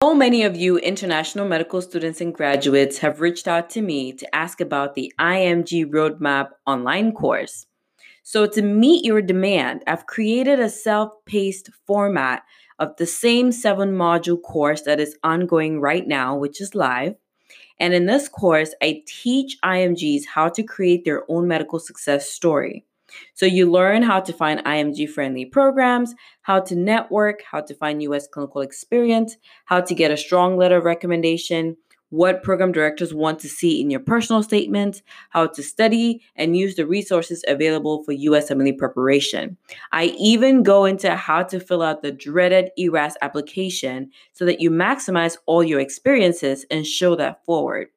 So many of you international medical students and graduates have reached out to me to ask about the IMG Roadmap online course. So, to meet your demand, I've created a self paced format of the same seven module course that is ongoing right now, which is live. And in this course, I teach IMGs how to create their own medical success story. So you learn how to find IMG friendly programs, how to network, how to find US clinical experience, how to get a strong letter of recommendation, what program directors want to see in your personal statement, how to study, and use the resources available for USMLE preparation. I even go into how to fill out the dreaded ERAS application so that you maximize all your experiences and show that forward.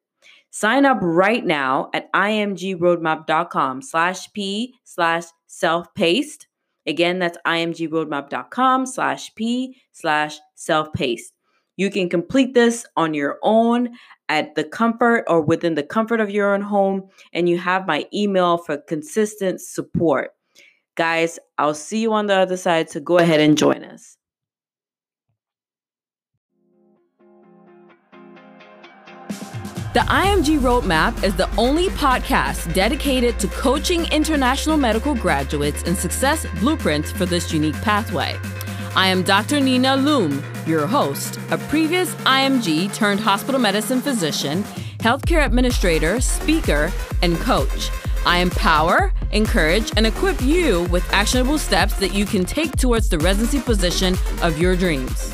Sign up right now at imgroadmap.com slash p slash self-paced. Again, that's imgroadmap.com slash p slash self-paced. You can complete this on your own at the comfort or within the comfort of your own home, and you have my email for consistent support. Guys, I'll see you on the other side, so go ahead and join us. The IMG Roadmap is the only podcast dedicated to coaching international medical graduates in success blueprints for this unique pathway. I am Dr. Nina Loom, your host, a previous IMG turned hospital medicine physician, healthcare administrator, speaker, and coach. I empower, encourage, and equip you with actionable steps that you can take towards the residency position of your dreams.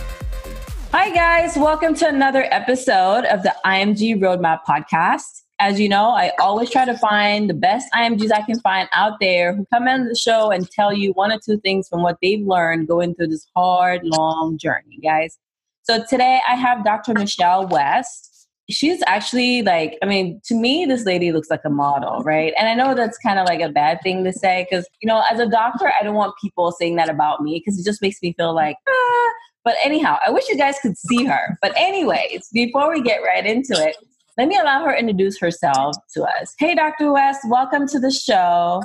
Hi, guys. Welcome to another episode of the IMG Roadmap Podcast. As you know, I always try to find the best IMGs I can find out there who come on the show and tell you one or two things from what they've learned going through this hard, long journey, guys. So today I have Dr. Michelle West. She's actually like, I mean, to me, this lady looks like a model, right? And I know that's kind of like a bad thing to say because, you know, as a doctor, I don't want people saying that about me because it just makes me feel like, ah, but anyhow, I wish you guys could see her. But anyways, before we get right into it, let me allow her introduce herself to us. Hey, Dr. West, welcome to the show.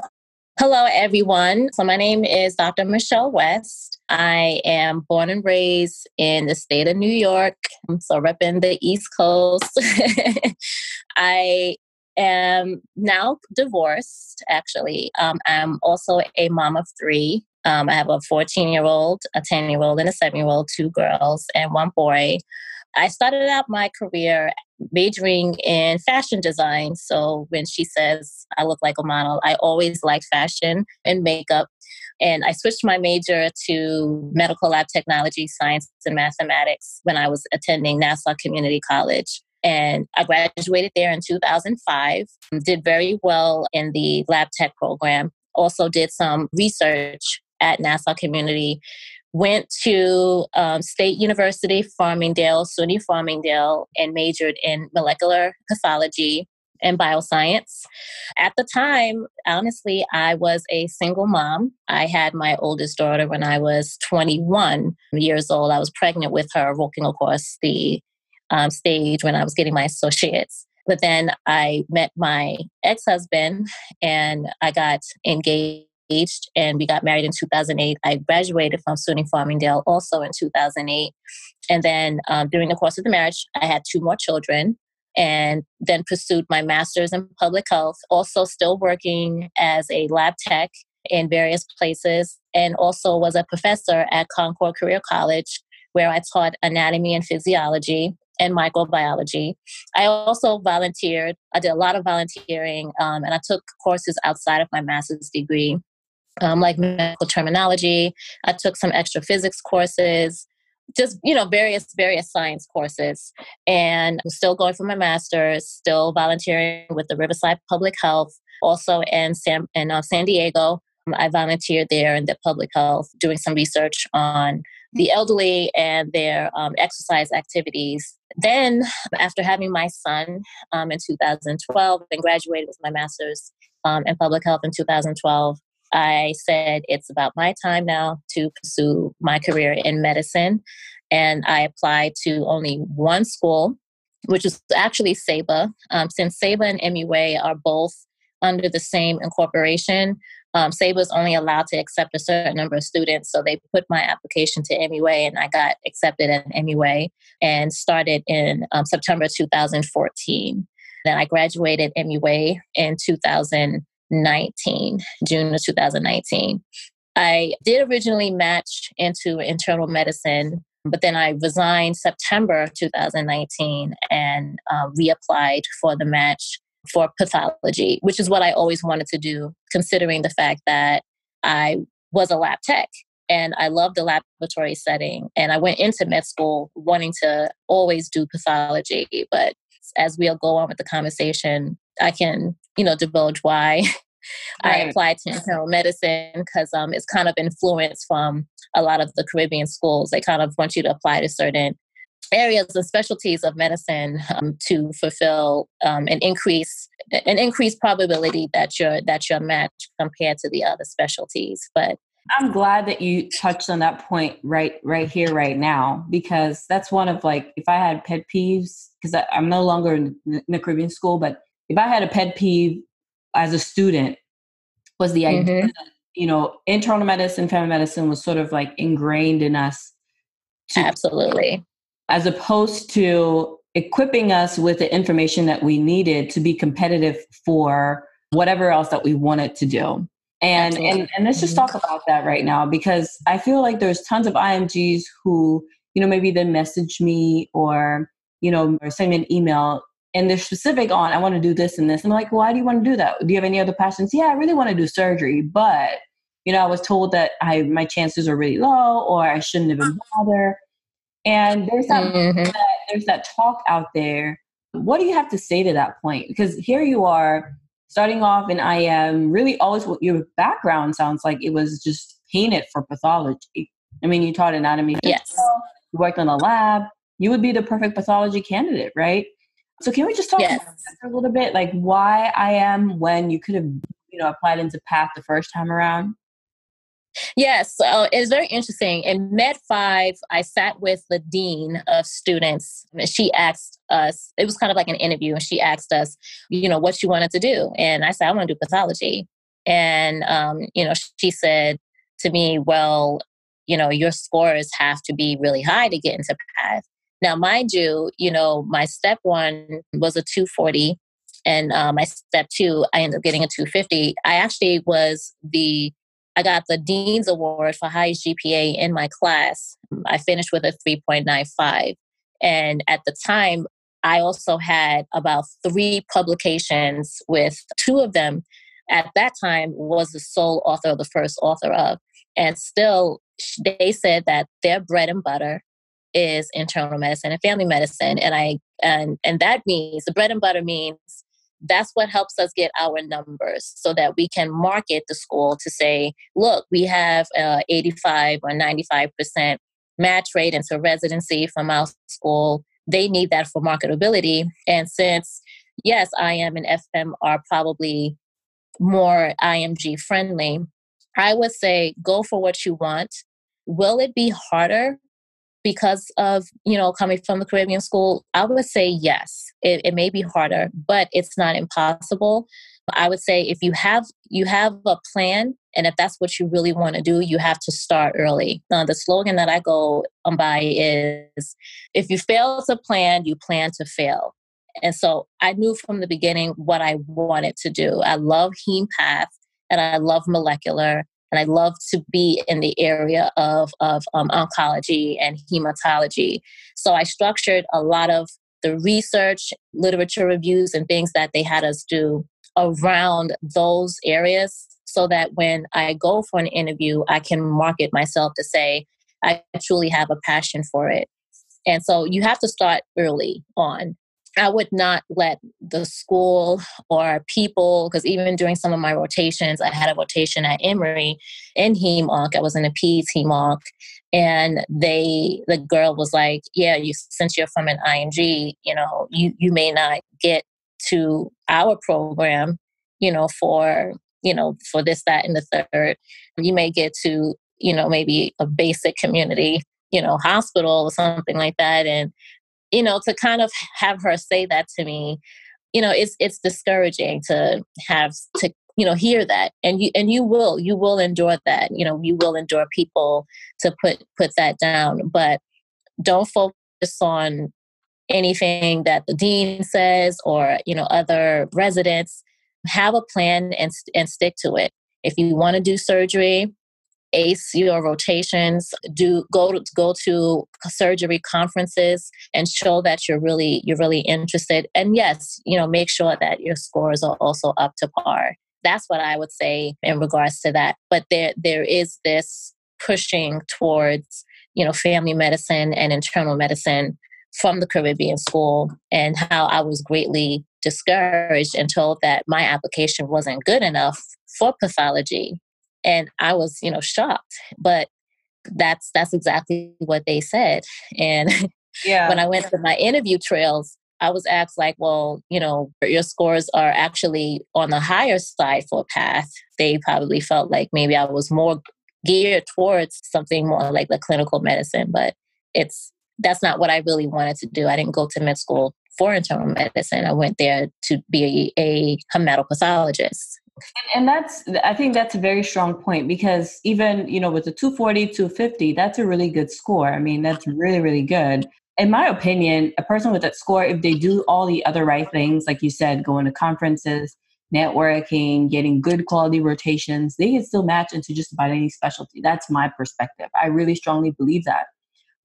Hello, everyone. So my name is Dr. Michelle West. I am born and raised in the state of New York, I'm so repping the East Coast. I am now divorced, actually. Um, I'm also a mom of three. Um, I have a 14 year old, a 10 year old, and a 7 year old, two girls, and one boy. I started out my career majoring in fashion design. So when she says I look like a model, I always liked fashion and makeup. And I switched my major to medical lab technology, science, and mathematics when I was attending Nassau Community College. And I graduated there in 2005, did very well in the lab tech program, also did some research at Nassau Community. Went to um, State University, Farmingdale, SUNY Farmingdale, and majored in molecular pathology and bioscience. At the time, honestly, I was a single mom. I had my oldest daughter when I was 21 years old. I was pregnant with her, walking across the um, stage when I was getting my associates. But then I met my ex husband and I got engaged engaged and we got married in 2008. I graduated from SUNY Farmingdale also in 2008. And then um, during the course of the marriage, I had two more children and then pursued my master's in public health, also still working as a lab tech in various places, and also was a professor at Concorde Career College, where I taught anatomy and physiology and microbiology. I also volunteered. I did a lot of volunteering, um, and I took courses outside of my master's degree um, like medical terminology. I took some extra physics courses, just you know various various science courses, and I'm still going for my master's. Still volunteering with the Riverside Public Health, also in San in uh, San Diego. Um, I volunteered there in the public health, doing some research on the elderly and their um, exercise activities. Then, after having my son um, in 2012 and graduated with my master's um, in public health in 2012, I said, it's about my time now to pursue my career in medicine. And I applied to only one school, which is actually SABA. Um, since SABA and MUA are both under the same incorporation, um, SABA was only allowed to accept a certain number of students. So they put my application to MUA and I got accepted at MUA and started in um, September 2014. Then I graduated MUA in 2019, June of 2019. I did originally match into internal medicine, but then I resigned September 2019 and uh, reapplied for the match for pathology, which is what I always wanted to do, considering the fact that I was a lab tech and I loved the laboratory setting. And I went into med school wanting to always do pathology. But as we'll go on with the conversation, I can, you know, divulge why right. I applied to internal medicine because um, it's kind of influenced from a lot of the Caribbean schools. They kind of want you to apply to certain areas and specialties of medicine um, to fulfill um, an increase an increased probability that you're that you're matched compared to the other specialties. But I'm glad that you touched on that point right right here right now because that's one of like if I had pet peeves because I'm no longer in the Caribbean school, but if I had a pet peeve as a student was the idea mm-hmm. that you know internal medicine, family medicine was sort of like ingrained in us. Absolutely as opposed to equipping us with the information that we needed to be competitive for whatever else that we wanted to do. And, and and let's just talk about that right now because I feel like there's tons of IMGs who, you know, maybe they message me or, you know, or send me an email and they're specific on I want to do this and this. And I'm like, why do you want to do that? Do you have any other passions? Yeah, I really want to do surgery, but you know, I was told that I my chances are really low or I shouldn't even bother. And there's that, mm-hmm. that, there's that talk out there. What do you have to say to that point? Because here you are starting off and I am really always what your background sounds like it was just painted for pathology. I mean, you taught anatomy. Yes. You worked in a lab. You would be the perfect pathology candidate, right? So can we just talk yes. about that a little bit? Like why I am when you could have, you know, applied into PATH the first time around? Yes, so it's very interesting. In Med 5, I sat with the dean of students. She asked us, it was kind of like an interview, and she asked us, you know, what you wanted to do. And I said, I want to do pathology. And, um, you know, she said to me, well, you know, your scores have to be really high to get into PATH. Now, mind you, you know, my step one was a 240, and uh, my step two, I ended up getting a 250. I actually was the I got the Dean's Award for highest GPA in my class. I finished with a 3.95. And at the time, I also had about three publications, with two of them at that time was the sole author the first author of. And still, they said that their bread and butter is internal medicine and family medicine. And I and and that means the bread and butter means that's what helps us get our numbers so that we can market the school to say, look, we have uh, 85 or 95% match rate into residency from our school. They need that for marketability. And since, yes, IM and FM are probably more IMG friendly, I would say go for what you want. Will it be harder? Because of you know coming from the caribbean school i would say yes it, it, may be harder but it's not impossible. I would say if you have you have a plan and if that's what you really want to do you have to start early. Uh, the slogan that i go by is if you fail to plan you plan to fail. And so i knew from the beginning what i wanted to do. I love heme path and i love molecular and I love to be in the area of, of um, oncology and hematology. So I structured a lot of the research, literature reviews, and things that they had us do around those areas so that when I go for an interview, I can market myself to say, I truly have a passion for it. And so you have to start early on. I would not let the school or people, because even during some of my rotations, I had a rotation at Emory in HEMONC. I was in a PEDS HEMONC. And they, the girl was like, yeah, you, since you're from an IMG, you know, you, you may not get to our program, you know, for, you know, for this, that, and the third. You may get to, you know, maybe a basic community you know hospital or something like that and you know, to kind of have her say that to me, you know, it's it's discouraging to have to you know hear that. And you and you will you will endure that you know you will endure people to put put that down. But don't focus on anything that the dean says or you know other residents. Have a plan and and stick to it. If you want to do surgery ace your rotations do go to go to surgery conferences and show that you're really you're really interested. And yes you know make sure that your scores are also up to par. That's what i would say in regards to that. But there there is this pushing towards you know family medicine and internal medicine from the caribbean school and how i was greatly discouraged and told that my application wasn't good enough for pathology and i was you know shocked but that's that's exactly what they said and yeah. When i went to my interview trails i was asked like well you know your scores are actually on the higher side for path. They probably felt like maybe i was more geared towards something more like the clinical medicine but it's that's not what i really wanted to do. I didn't go to med school for internal medicine. I went there to be a, a hematopathologist and that's i think that's a very strong point because even you know with the 240 250 that's a really good score. I mean that's really really good. In my opinion a person with that score if they do all the other right things like you said going to conferences networking getting good quality rotations they can still match into just about any specialty. That's my perspective. I really strongly believe that.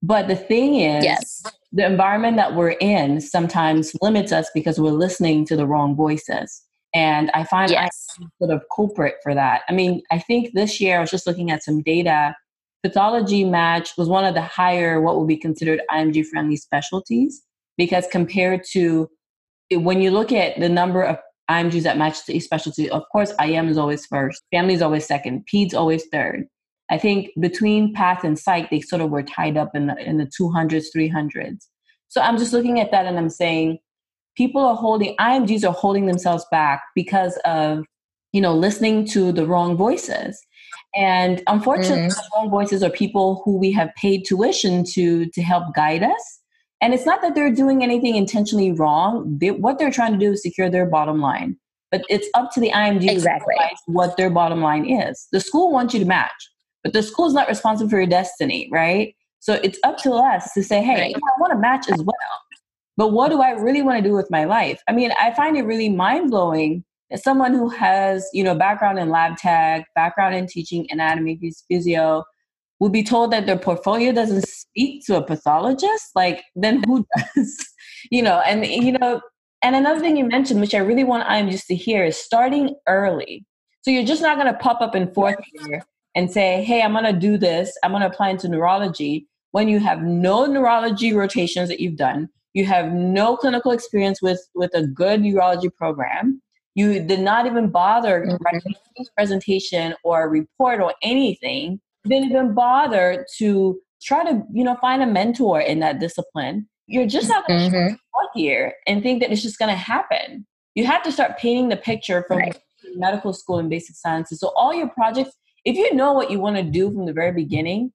But the thing is yes. the environment that we're in sometimes limits us because we're listening to the wrong voices and I find yes. I'm sort of culprit for that. I mean, I think this year I was just looking at some data. Pathology match was one of the higher, what would be considered IMG friendly specialties, because compared to eh, when you look at the number of IMGs that match to each specialty, of course, IM is always first, family is always second, PEDS always third. I think between path and psych, they sort of were tied up in the, in the 200s, 300s. So I'm just looking at that and I'm saying, people are holding imgs are holding themselves back because of you know listening to the wrong voices. And unfortunately mm. the wrong voices are people who we have paid tuition to to help guide us. And it's not that they're doing anything intentionally wrong. They, what they're trying to do is secure their bottom line. But it's up to the img exactly. what their bottom line is. The school wants you to match but the school is not responsible for your destiny right? So it's up to us to say hey right. i want to match as well but what do I really want to do with my life? I mean, I find it really mind blowing as someone who has, you know, background in lab tech, background in teaching anatomy, physio, would be told that their portfolio doesn't speak to a pathologist. Like, then who does? you know, and you know, and another thing you mentioned, which I really want I'm just to hear, is starting early. So you're just not going to pop up in fourth year and say, "Hey, I'm going to do this. I'm going to apply into neurology." When you have no neurology rotations that you've done, you have no clinical experience with with a good urology program you did not even bother mm-hmm. writing a presentation or a report or anything you didn't even bother to try to you know find a mentor in that discipline you're just not going to mm-hmm. here and think that it's just going to happen you have to start painting the picture from right. medical school and basic sciences so all your projects if you know what you want to do from the very beginning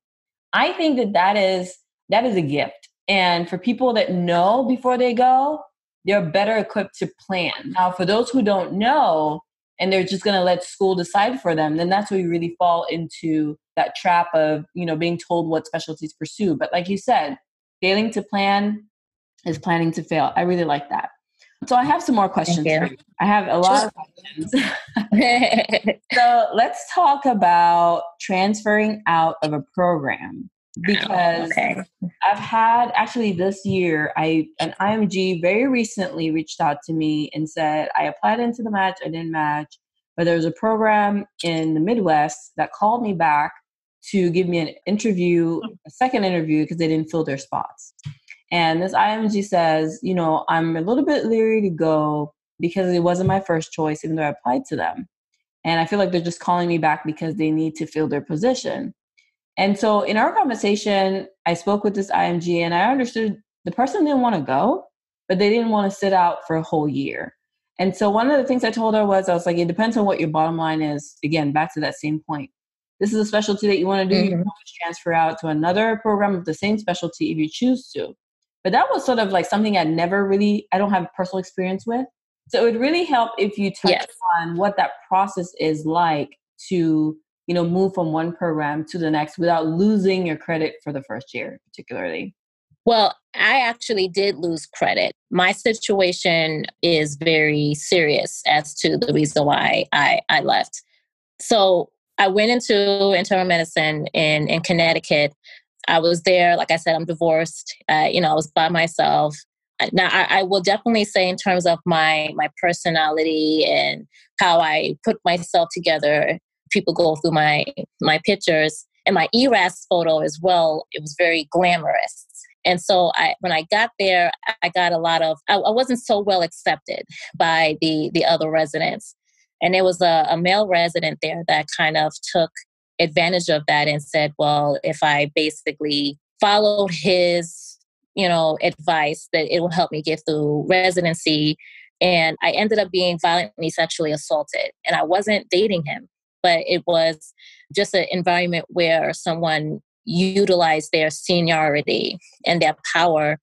i think that that is that is a gift and for people that know before they go, they're better equipped to plan. Now, for those who don't know and they're just going to let school decide for them, then that's where you really fall into that trap of, you know, being told what specialties pursue. But like you said, failing to plan is planning to fail. I really like that. So I have some more questions. I have a lot of questions. so let's talk about transferring out of a program Oh, because okay. I've had actually this year I an IMG very recently reached out to me and said I applied into the match I didn't match but there was a program in the Midwest that called me back to give me an interview a second interview because they didn't fill their spots. And this IMG says you know I'm a little bit leery to go because it wasn't my first choice even though I applied to them. And I feel like they're just calling me back because they need to fill their position and so in our conversation, I spoke with this IMG and I understood the person didn't want to go, but they didn't want to sit out for a whole year. And so one of the things I told her was, I was like, it depends on what your bottom line is. Again, back to that same point. This is a specialty that you want to do. Mm-hmm. You can always transfer out to another program of the same specialty if you choose to. But that was sort of like something I never really, I don't have personal experience with. So it would really help if you touch yes. on what that process is like to, you know, move from one program to the next without losing your credit for the first year, particularly. Well, I actually did lose credit. My situation is very serious as to the reason why I, I left. So I went into internal medicine in, in Connecticut. I was there, like I said, I'm divorced. Uh, you know, I was by myself. Now, I, I will definitely say, in terms of my my personality and how I put myself together, people go through my my pictures and my ERAS photo as well. It was very glamorous and so I, when I got there, I got a lot of, I, I wasn't so well accepted by the, the other residents. And there was a, a male resident there that kind of took advantage of that and said, well, if I basically followed his, you know, advice that it will help me get through residency. And I ended up being violently sexually assaulted. And I wasn't dating him, but it was just an environment where someone utilized their seniority and their power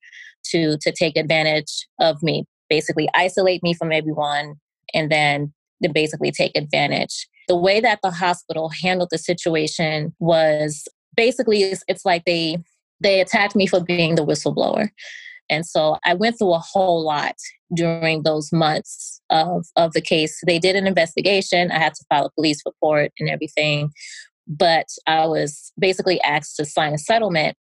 to to take advantage of me basically isolate me from everyone and then to basically take advantage. The way that the hospital handled the situation was basically it's, it's like they they attacked me for being the whistleblower and so I went through a whole lot during those months of, of the case. They did an investigation. I had to file a police report and everything. But I was basically asked to sign a settlement,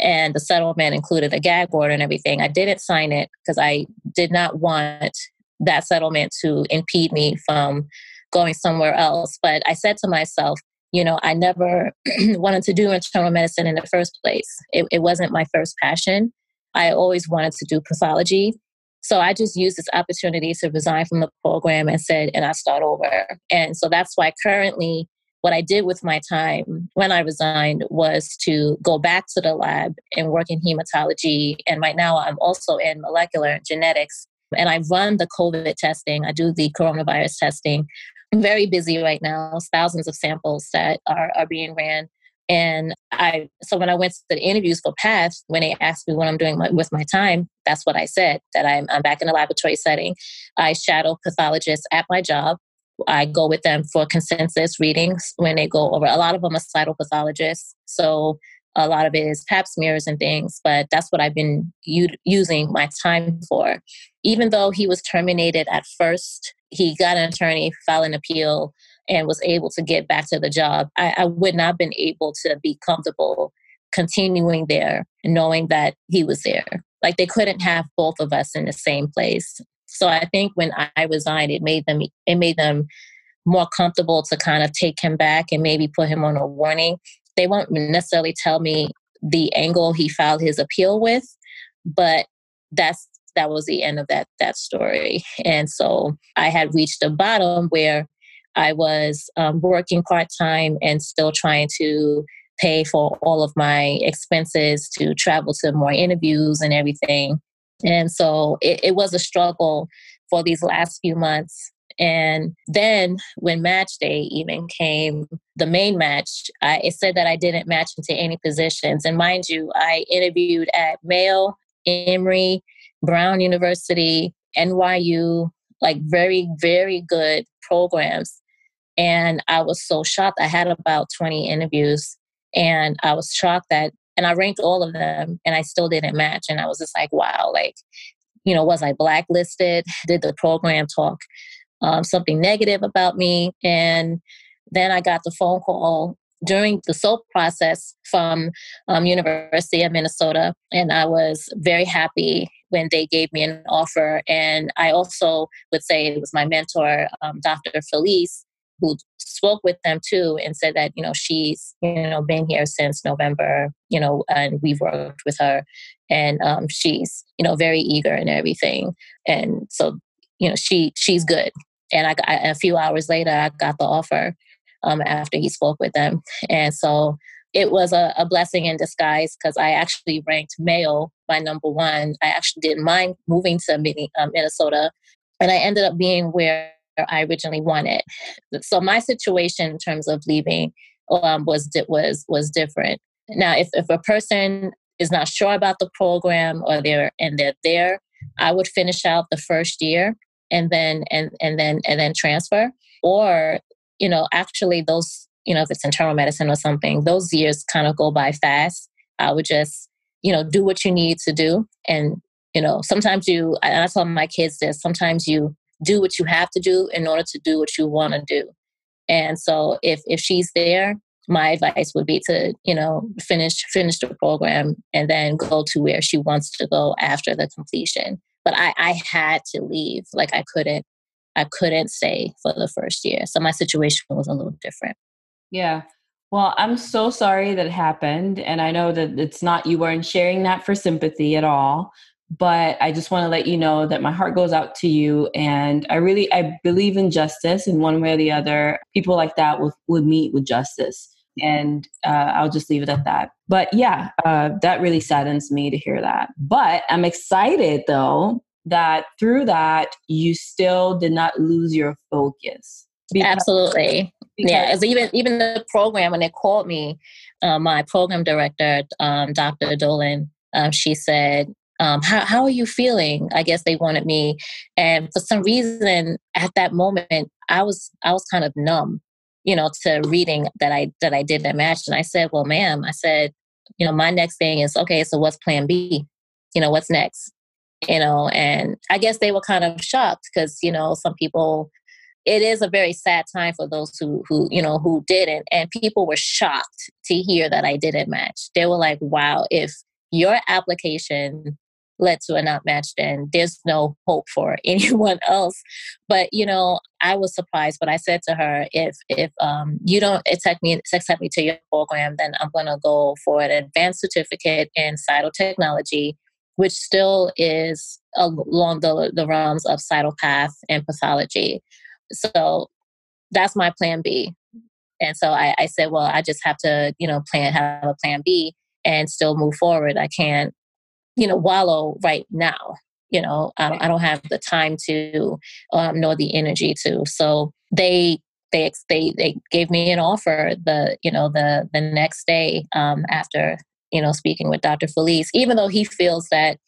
and the settlement included a gag order and everything. I didn't sign it because I did not want that settlement to impede me from going somewhere else. But I said to myself, you know, I never wanted to do internal medicine in the first place. It, it wasn't my first passion. I always wanted to do pathology. So I just used this opportunity to resign from the program and said, and I start over. And so that's why currently what I did with my time when I resigned was to go back to the lab and work in hematology. And right now I'm also in molecular genetics. And I run the COVID testing, I do the coronavirus testing. I'm very busy right now, thousands of samples that are, are being ran. And I, so when I went to the interviews for PATH, when they asked me what I'm doing my, with my time, that's what I said that I'm, I'm back in a laboratory setting. I shadow pathologists at my job. I go with them for consensus readings when they go over. A lot of them are cytopathologists. So a lot of it is pap smears and things, but that's what I've been u- using my time for. Even though he was terminated at first, he got an attorney, filed an appeal, and was able to get back to the job. I, I would not have been able to be comfortable continuing there, knowing that he was there. Like they couldn't have both of us in the same place. So I think when I resigned, it made them it made them more comfortable to kind of take him back and maybe put him on a warning. They won't necessarily tell me the angle he filed his appeal with, but that's that was the end of that that story. And so I had reached a bottom where I was um, working part time and still trying to pay for all of my expenses to travel to more interviews and everything. And so it, it was a struggle for these last few months. And then when match day even came, the main match, I, it said that I didn't match into any positions. And mind you, I interviewed at Mayo, Emory, Brown University, NYU, like very, very good programs. And I was so shocked. I had about 20 interviews, and I was shocked that and I ranked all of them and I still didn't match. And I was just like, wow, like, you know, was I blacklisted? Did the program talk um, something negative about me? And then I got the phone call during the SOAP process from um, University of Minnesota, and I was very happy when they gave me an offer. And I also would say it was my mentor, um, Dr. Felice, who spoke with them too and said that you know she's you know been here since november you know and we've worked with her. And um, she's you know very eager and everything. And so you know she she's good. And I got a few hours later i got the offer um, after he spoke with them. And so it was a, a blessing in disguise because i actually ranked mayo my number one. I actually didn't mind moving to um, minnesota. And i ended up being where I originally wanted. So my situation in terms of leaving um, was was was different. Now, if if a person is not sure about the program or they're and they're there, I would finish out the first year and then and and then and then transfer or you know actually those you know if it's internal medicine or something those years kind of go by fast i would just you know do what you need to do and you know sometimes you and i tell my kids this sometimes you do what you have to do in order to do what you want to do. And so if if she's there my advice would be to you know finish finish the program and then go to where she wants to go after the completion. But i i had to leave. Like i couldn't i couldn't stay for the first year. So my situation was a little different. Yeah. Well i'm so sorry that happened and i know that it's not you weren't sharing that for sympathy at all but i just want to let you know that my heart goes out to you and i really i believe in justice in one way or the other people like that would, would meet with justice and uh, I'll just leave it at that. But yeah, uh, that really saddens me to hear that. But I'm excited though that through that you still did not lose your focus. Because, Absolutely. Because yeah, as even even the program when they called me, uh, my program director, um, Dr. Dolan, um, she said, um, how, how are you feeling? I guess they wanted me. And for some reason at that moment, I was I was kind of numb you know, to reading that I that I did that match. And I said, Well, ma'am, I said, you know, my next thing is okay, so what's plan B? You know, what's next? You know, and I guess they were kind of shocked because, you know, some people it is a very sad time for those who who you know who didn't and people were shocked to hear that I didn't match. They were like, "Wow, if your application led to a not match, then there's no hope for anyone else. But you know, I was surprised. But I said to her, if if um, you don't accept me accept me to your program, then I'm going to go for an advanced certificate in cytotechnology, which still is along the the realms of cytopath and pathology. So that's my plan B. And so I, I said, well, I just have to, you know, plan have a plan B and still move forward. I can't you know wallow right now you know i don't, I don't have the time to um, nor the energy to. So they they they they gave me an offer the you know the the next day um, after you know speaking with dr felice even though he feels that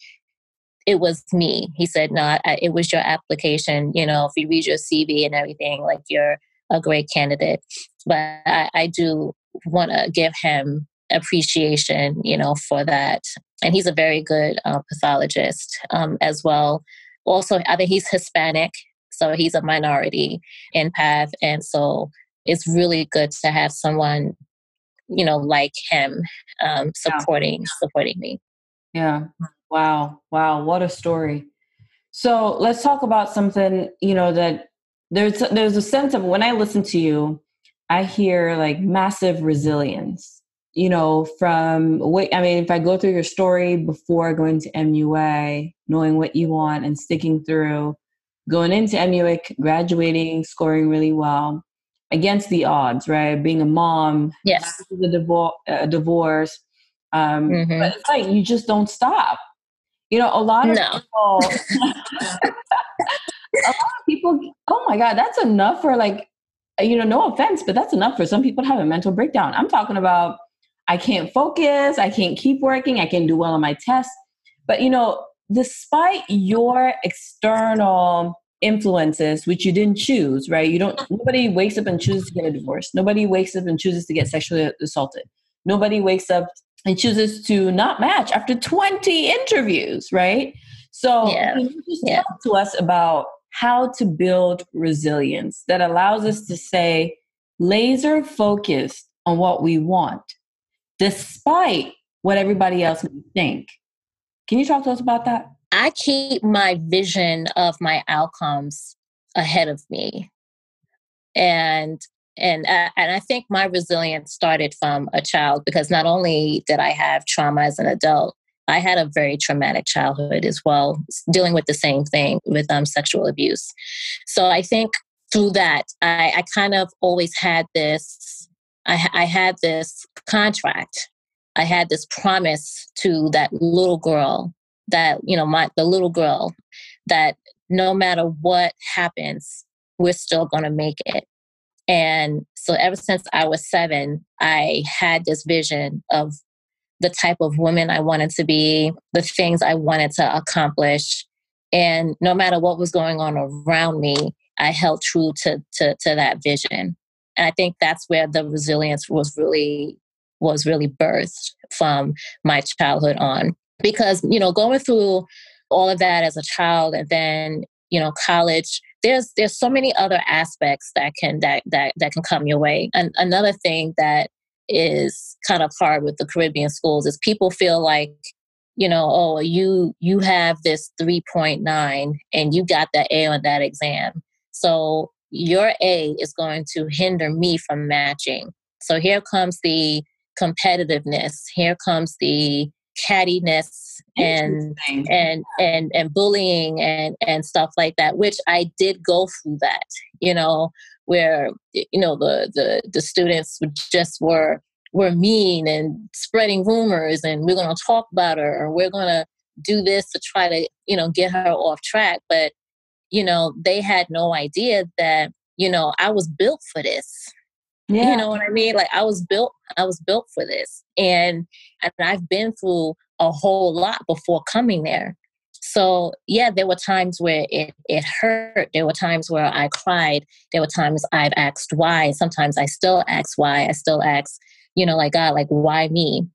it was me. He said no I, it was your application you know if you read your cv and everything like you're a great candidate. But i, I do want to give him appreciation, you know, for that. And he's a very good uh, pathologist um, as well. Also, I think he's Hispanic, so he's a minority in path, and so it's really good to have someone, you know, like him um, supporting yeah. supporting me. Yeah. Wow. Wow. What a story. So let's talk about something. You know that there's there's a sense of when I listen to you, I hear like massive resilience you know, from what I mean, if I go through your story before going to MUA, knowing what you want and sticking through, going into MUA, graduating, scoring really well against the odds, right? Being a mom, yes, the divor- uh, divorce, um, mm-hmm. but it's like you just don't stop. You know, a lot of no. people, a lot of people. Oh my God, that's enough for like, you know, no offense, but that's enough for some people to have a mental breakdown. I'm talking about I can't focus, I can't keep working, I can't do well on my tests. But you know, despite your external influences which you didn't choose, right? You don't nobody wakes up and chooses to get a divorce. Nobody wakes up and chooses to get sexually assaulted. Nobody wakes up and chooses to not match after 20 interviews, right? So yeah. can you just yeah. talk to us about how to build resilience that allows us to say laser focused on what we want despite what everybody else may think. Can you talk to us about that? I keep my vision of my outcomes ahead of me. And and uh, and I think my resilience started from a child because not only did I have trauma as an adult, I had a very traumatic childhood as well, dealing with the same thing with um, sexual abuse. So I think through that, I, I kind of always had this I, I had this contract. I had this promise to that little girl that, you know, my the little girl that no matter what happens, we're still going to make it. And so ever since I was seven, I had this vision of the type of woman I wanted to be, the things I wanted to accomplish. And no matter what was going on around me, I held true to, to, to that vision. And I think that's where the resilience was really was really birthed from my childhood on. Because, you know, going through all of that as a child and then, you know, college, there's there's so many other aspects that can that that that can come your way. And another thing that is kind of hard with the Caribbean schools is people feel like you know oh you you have this 3.9 and you got the A on that exam so your A is going to hinder me from matching. So here comes the competitiveness here comes the cattiness and and and and bullying and and stuff like that which i did go through that you know where you know the the the students just were were mean and spreading rumors and we're going to talk about her or we're going to do this to try to you know get her off track. But you know they had no idea that you know i was built for this. Yeah. you know what i mean? Like i was built i was built for this and and i've been through a whole lot before coming there. So yeah there were times where it, it hurt. There were times where i cried. There were times i've asked why. Sometimes i still ask why. I still ask you know like god like why me?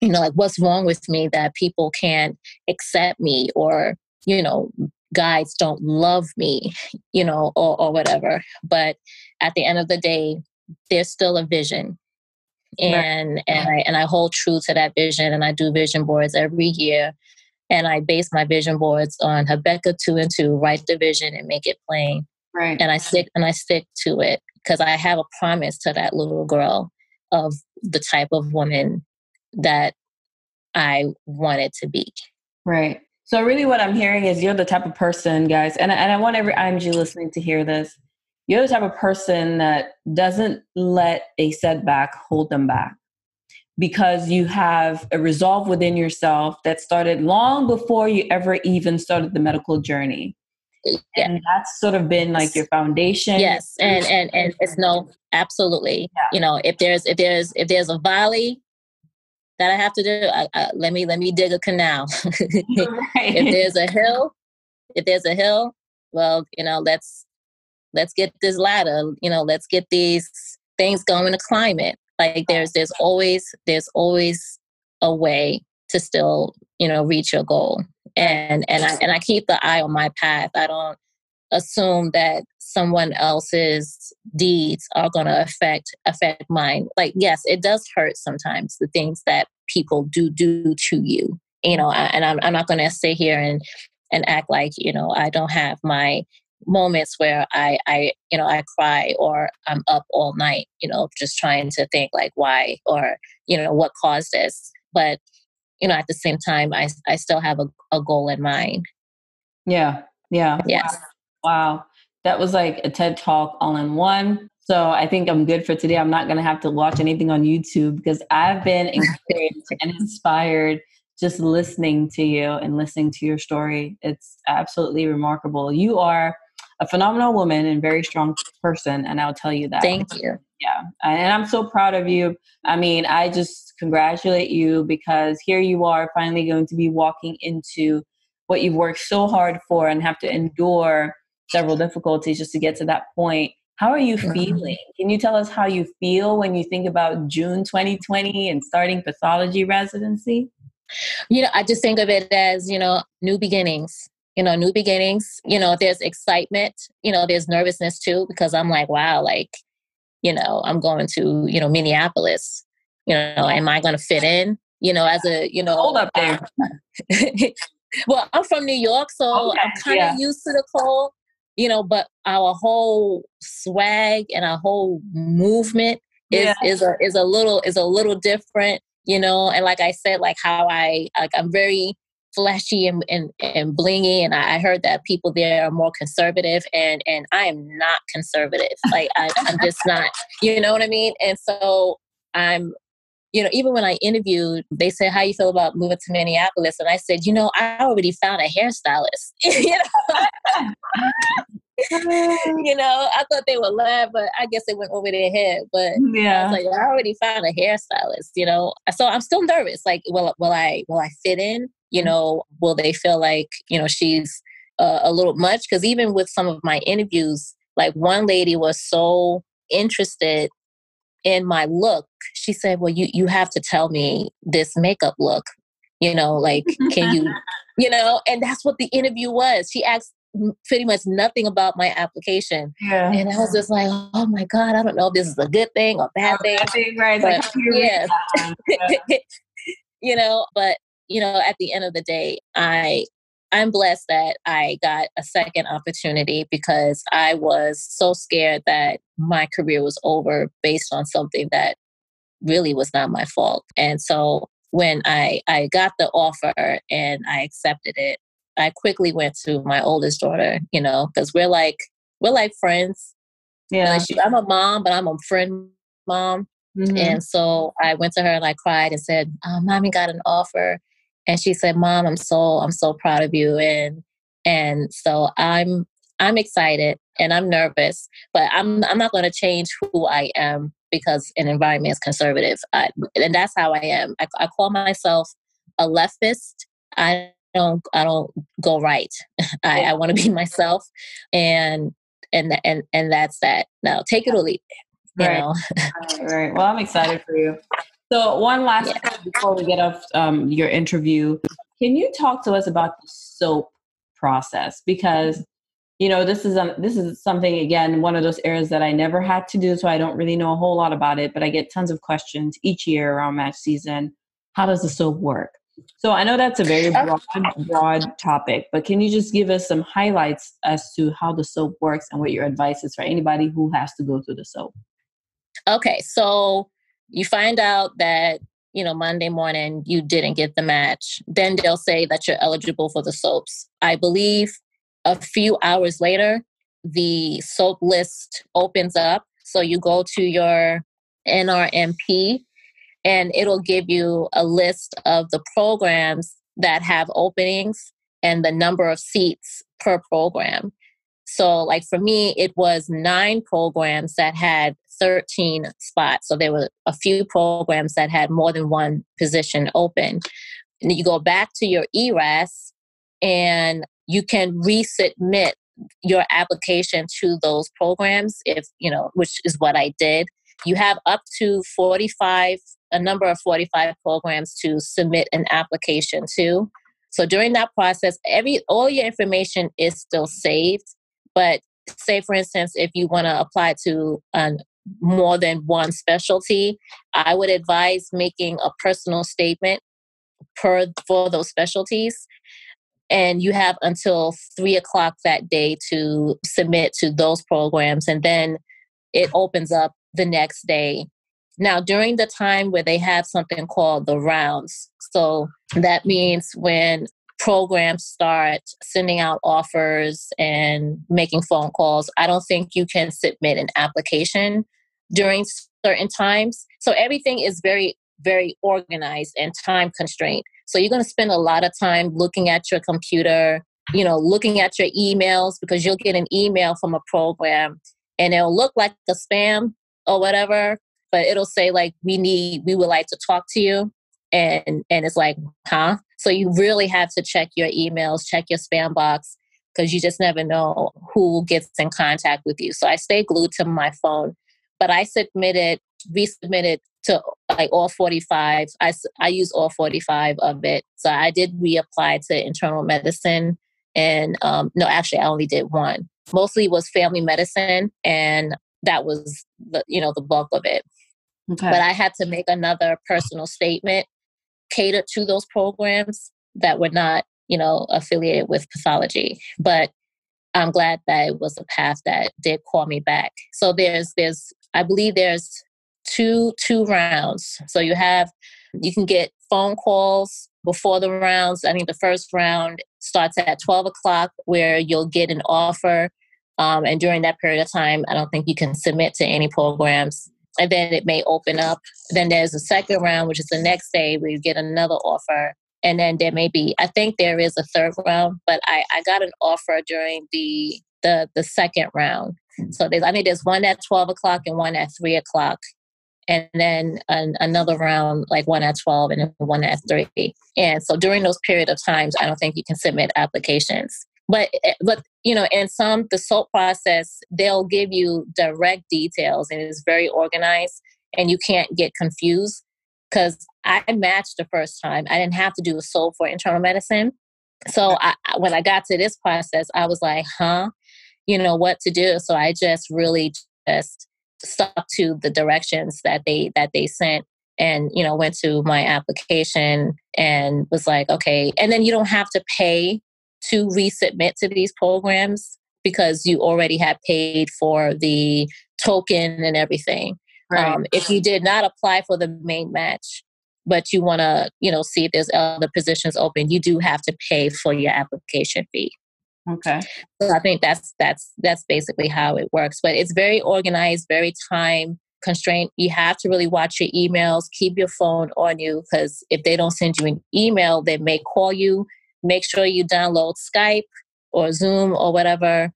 You know like what's wrong with me that people can't accept me or you know guys don't love me you know or, or whatever. But at the end of the day there's still a vision. And right. and I and I hold true to that vision and I do vision boards every year. And I base my vision boards on Habakkuk 2 and 2 write the vision and make it plain. Right. And I stick and I stick to it because I have a promise to that little girl of the type of woman that I wanted to be. Right so really what I'm hearing is you're the type of person guys and and I want every IMG listening to hear this you're the type of person that doesn't let a setback hold them back because you have a resolve within yourself that started long before you ever even started the medical journey yeah. and that's sort of been like your foundation yes and and and it's no absolutely yeah. you know if there's if there's if there's a valley that i have to do I, I, let me let me dig a canal right. if there's a hill if there's a hill well you know let's let's get this ladder you know let's get these things going to climb it like there's there's always there's always a way to still you know reach your goal and and I and I keep the eye on my path. I don't assume that someone else's deeds are going to affect affect mine. Like yes, it does hurt sometimes the things that people do do to you. You know, and I'm I'm not going to sit here and and act like you know I don't have my moments where I, I, you know, I cry or I'm up all night, you know, just trying to think like why or, you know, what caused this. But, you know, at the same time, I, I still have a, a goal in mind. Yeah. Yeah. Yes. Wow. That was like a TED talk all in one. So I think I'm good for today. I'm not going to have to watch anything on YouTube because I've been encouraged and inspired just listening to you and listening to your story. It's absolutely remarkable. You are a phenomenal woman and very strong person, and I'll tell you that. Thank you. Yeah, and I'm so proud of you. I mean, I just congratulate you because here you are finally going to be walking into what you've worked so hard for and have to endure several difficulties just to get to that point. How are you feeling? Can you tell us how you feel when you think about June 2020 and starting pathology residency? You know, I just think of it as, you know, new beginnings you know, new beginnings. You know, there's excitement, you know, there's nervousness too, because I'm like, wow, like, you know, I'm going to, you know, Minneapolis. You know, am I going to fit in? You know, as a, you know, hold up there. well, I'm from New York, so okay, I'm kind of yeah. used to the cold. You know, but our whole swag and our whole movement is yeah. is a is a little is a little different. You know, and like I said, like how I like I'm very flashy and, and, and blingy. And I heard that people there are more conservative and, and I am not conservative. Like I, I'm just not, you know what I mean? And so I'm, you know, even when I interviewed, they said, how you feel about moving to Minneapolis? And I said, you know, I already found a hairstylist. you know? you know, I thought they would laugh, but I guess it went over their head. But yeah, I was like, I already found a hairstylist, you know. So I'm still nervous. Like, will will I will I fit in? you know will they feel like you know she's uh, a little much because even with some of my interviews, like one lady was so interested in my look. She said, "Well, you you have to tell me this makeup look. You know, like can you, you know?" And that's what the interview was. She asked pretty much nothing about my application. Yeah. And I was just like, oh my God, I don't know if this is a good thing or bad thing. Bad thing right. But, like, yeah. you know, but you know, at the end of the day, I I'm blessed that I got a second opportunity because I was so scared that my career was over based on something that really was not my fault. And so when I, I got the offer and I accepted it, I quickly went to my oldest daughter, you know, because we're like we're like friends. Yeah. She, I'm a mom, but I'm a friend mom. Mm-hmm. And so I went to her and I cried and said, oh, "Mommy got an offer," and she said, "Mom, I'm so I'm so proud of you." And and so I'm I'm excited and I'm nervous, but I'm I'm not going to change who I am because an environment is conservative, I, and that's how I am. I, I call myself a leftist. I don't I don't go right. I, I want to be myself, and and and and that's that. Now take it or leave it. You right. know. right, right. Well, I'm excited for you. So one last yeah. before we get off um, your interview, can you talk to us about the SOAP process? Because you know this is um, this is something again one of those areas that I never had to do so I don't really know a whole lot about it but I get tons of questions each year around match season. How does the SOAP work? So I know that's a very broad, broad topic, but can you just give us some highlights as to how the SOAP works and what your advice is for anybody who has to go through the SOAP? Okay, so you find out that you know Monday morning you didn't get the match, then they'll say that you're eligible for the SOAPs. I believe a few hours later, the SOAP list opens up. So you go to your NRMP and it'll give you a list of the programs that have openings and the number of seats per program. So, like for me, it was nine programs that had 13 spots. So, there were a few programs that had more than one position open. And you go back to your ERAS and you can resubmit your application to those programs if, you know, which is what I did. You have up to 45 a number of 45 programs to submit an application to. So during that process, every all your information is still saved. But say, for instance, if you want to apply to um, more than one specialty, I would advise making a personal statement per for those specialties. And you have until three o'clock that day to submit to those programs, and then it opens up the next day now, during the time where they have something called the rounds, so that means when programs start sending out offers and making phone calls, I don't think you can submit an application during certain times. So everything is very, very organized and time constrained. So you're going to spend a lot of time looking at your computer, you know, looking at your emails because you'll get an email from a program and it'll look like a spam or whatever but it'll say like we need we would like to talk to you and and it's like huh so you really have to check your emails check your spam box because you just never know who gets in contact with you. So i stay glued to my phone but i submitted resubmitted to like all 45 i, I use all 45 of it. So i did reapply to internal medicine and um, no actually i only did one. Mostly was family medicine and that was the you know the bulk of it. Okay. But I had to make another personal statement catered to those programs that were not, you know, affiliated with pathology. But I'm glad that it was a path that did call me back. So there's there's I believe there's two two rounds. So you have you can get phone calls before the rounds. I think the first round starts at 12 o'clock where you'll get an offer. Um, and during that period of time, I don't think you can submit to any programs and then it may open up. Then there's a second round, which is the next day where you get another offer. And then there may be, I think there is a third round, but I, I got an offer during the the the second round. Hmm. So there's I think there's one at twelve o'clock and one at three o'clock, and then an, another round like one at twelve and one at three. And so during those period of times, I don't think you can submit applications. But eh, but you know in some the SOAP process they'll give you direct details and it's very organized and you can't get confused. Because i matched the first time. I didn't have to do a SOAP for internal medicine. So I, when i got to this process i was like huh? You know what to do. So i just really just stuck to the directions that they that they sent and you know went to my application and was like okay. And then you don't have to pay to resubmit to these programs because you already had paid for the token and everything right. um, if you did not apply for the main match but you want to you know see if there's other positions open you do have to pay for your application fee okay so i think that's that's that's basically how it works but it's very organized very time constraint. You have to really watch your emails, keep your phone on you because if they don't send you an email, they may call you. Make sure you download Skype or Zoom or whatever,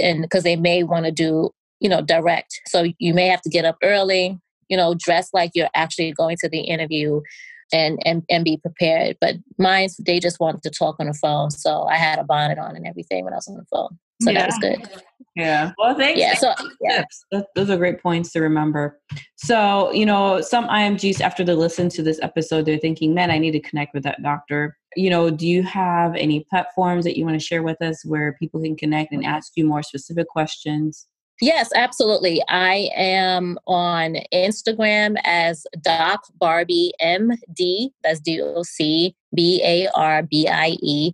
and because they may want to do, you know, direct. So you may have to get up early, you know, dress like you're actually going to the interview and and and be prepared. But mine, they just wanted to talk on the phone, so I had a bonnet on and everything when I was on the phone. So yeah. that was good. Yeah. Well, thanks. Yeah. So yeah. those are great points to remember. So you know, some IMGs after they listen to this episode, they're thinking, "Man, I need to connect with that doctor." You know, do you have any platforms that you want to share with us where people can connect and mm-hmm. ask you more specific questions? Yes, absolutely. I am on Instagram as Doc Barbie MD. That's D O C B A R B I E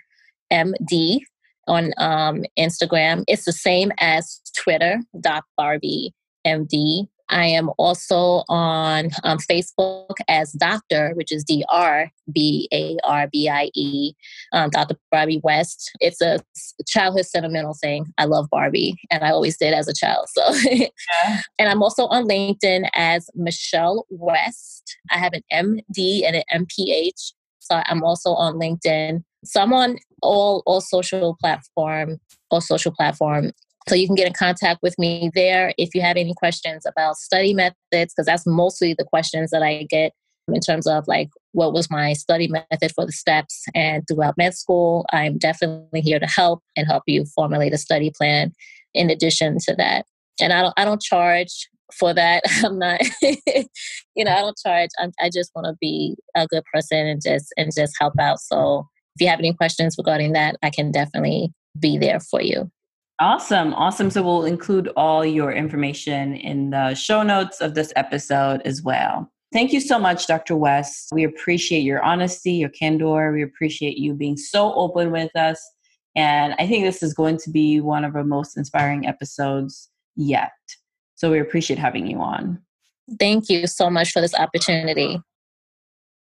M D on um, Instagram. It's the same as Twitter, Doc Barbie MD. I am also on um, Facebook as Doctor, which is D R B A R B I E, um, Dr. Barbie West. It's a childhood sentimental thing. I love Barbie, and I always did as a child. So, yeah. and I'm also on LinkedIn as Michelle West. I have an MD and an MPH. So I'm also on LinkedIn. So I'm on all all social platform, all social platform so you can get in contact with me there if you have any questions about study methods, because that's mostly the questions that I get in terms of like what was my study method for the steps and throughout med school. I'm definitely here to help and help you formulate a study plan in addition to that. And I don't I don't charge for that. I'm not you know, I don't charge. I'm, I just want to be a good person and just and just help out. So if you have any questions regarding that, I can definitely be there for you. Awesome. Awesome. So we'll include all your information in the show notes of this episode as well. Thank you so much, Dr. West. We appreciate your honesty, your candor. We appreciate you being so open with us. And I think this is going to be one of our most inspiring episodes yet. So we appreciate having you on. Thank you so much for this opportunity.